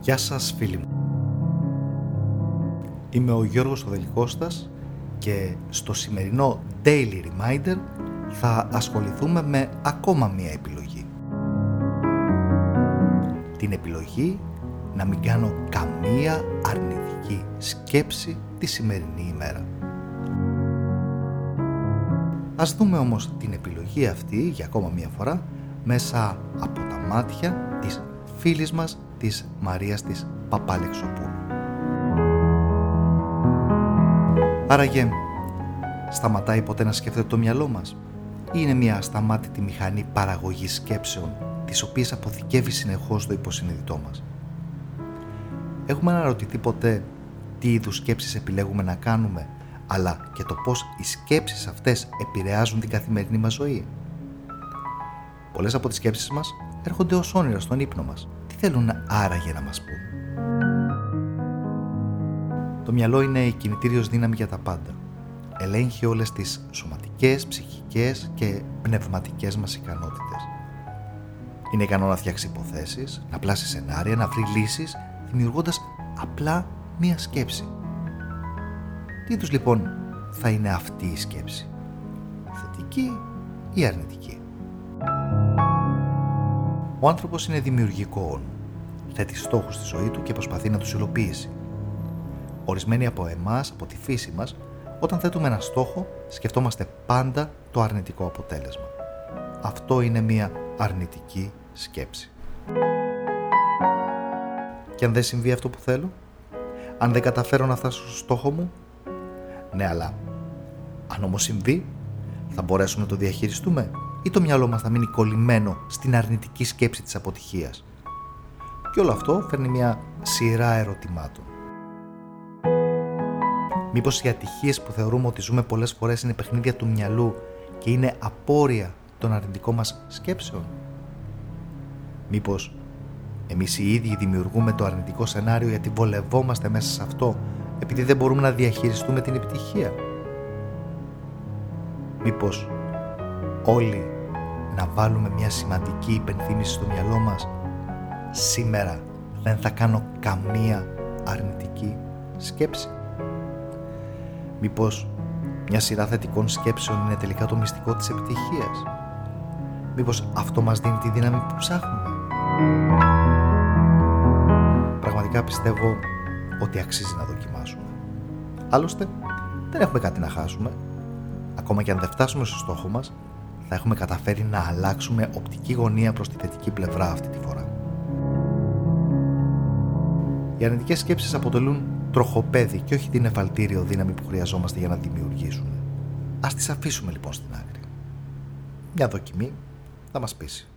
Γεια σας φίλοι μου. Είμαι ο Γιώργος Οδελικώστας και στο σημερινό Daily Reminder θα ασχοληθούμε με ακόμα μία επιλογή. Την επιλογή να μην κάνω καμία αρνητική σκέψη τη σημερινή ημέρα. Ας δούμε όμως την επιλογή αυτή για ακόμα μία φορά μέσα από τα μάτια της φίλης μας της Μαρίας της Παπάλεξοπούλου. Άραγε, σταματάει ποτέ να σκέφτεται το μυαλό μας ή είναι μια ασταμάτητη μηχανή παραγωγής σκέψεων τις οποίες αποθηκεύει συνεχώς το υποσυνείδητό μας; Έχουμε αναρωτηθεί ποτέ τι είδους σκέψεις επιλέγουμε να κάνουμε αλλά και το πώς οι σκέψεις αυτές επηρεάζουν την καθημερινή μας ζωή; Πολλές από τις σκέψεις μας έρχονται ως όνειρα στον ύπνο μας. Τι θέλουν άραγε να μας πούν. Το μυαλό είναι η κινητήριος δύναμη για τα πάντα. Ελέγχει όλες τις σωματικές, ψυχικές και πνευματικές μας ικανότητες. Είναι ικανό να φτιάξει υποθέσεις, να πλάσει σενάρια, να βρει λύσεις, δημιουργώντας απλά μία σκέψη. Τι τους λοιπόν θα είναι αυτή η σκέψη; Θετική ή αρνητική; Ο άνθρωπος είναι δημιουργικό Θέτει στόχους στη ζωή του και προσπαθεί να τους υλοποιήσει. Ορισμένοι από εμάς, από τη φύση μας, όταν θέτουμε ένα στόχο, σκεφτόμαστε πάντα το αρνητικό αποτέλεσμα. Αυτό είναι μια αρνητική σκέψη. Και αν δεν συμβεί αυτό που θέλω, αν δεν καταφέρω να φτάσω στο στόχο μου, ναι αλλά αν όμως συμβεί, θα μπορέσουμε να το διαχειριστούμε ή το μυαλό μας θα μείνει κολλημένο στην αρνητική σκέψη της αποτυχίας. Και όλο αυτό φέρνει μια σειρά ερωτημάτων. Μήπως οι ατυχίες που θεωρούμε ότι ζούμε πολλές φορές είναι παιχνίδια του μυαλού και είναι απόρρια των αρνητικών μας σκέψεων; Μήπως εμείς οι ίδιοι δημιουργούμε το αρνητικό σενάριο γιατί βολευόμαστε μέσα σε αυτό επειδή δεν μπορούμε να διαχειριστούμε την επιτυχία; Μήπως όλοι να βάλουμε μια σημαντική υπενθύμηση στο μυαλό μας σήμερα δεν θα κάνω καμία αρνητική σκέψη. Μήπως μια σειρά θετικών σκέψεων είναι τελικά το μυστικό της επιτυχίας; Μήπως αυτό μας δίνει τη δύναμη που ψάχνουμε; Πραγματικά πιστεύω ότι αξίζει να δοκιμάσουμε. Άλλωστε, δεν έχουμε κάτι να χάσουμε. Ακόμα και αν δεν φτάσουμε στο στόχο μας, θα έχουμε καταφέρει να αλλάξουμε οπτική γωνία προς τη θετική πλευρά αυτή τη φορά. Οι αρνητικές σκέψεις αποτελούν τροχοπέδι και όχι την εφαλτήριο δύναμη που χρειαζόμαστε για να δημιουργήσουμε. Ας τις αφήσουμε λοιπόν στην άκρη. Μια δοκιμή θα μας πείσει.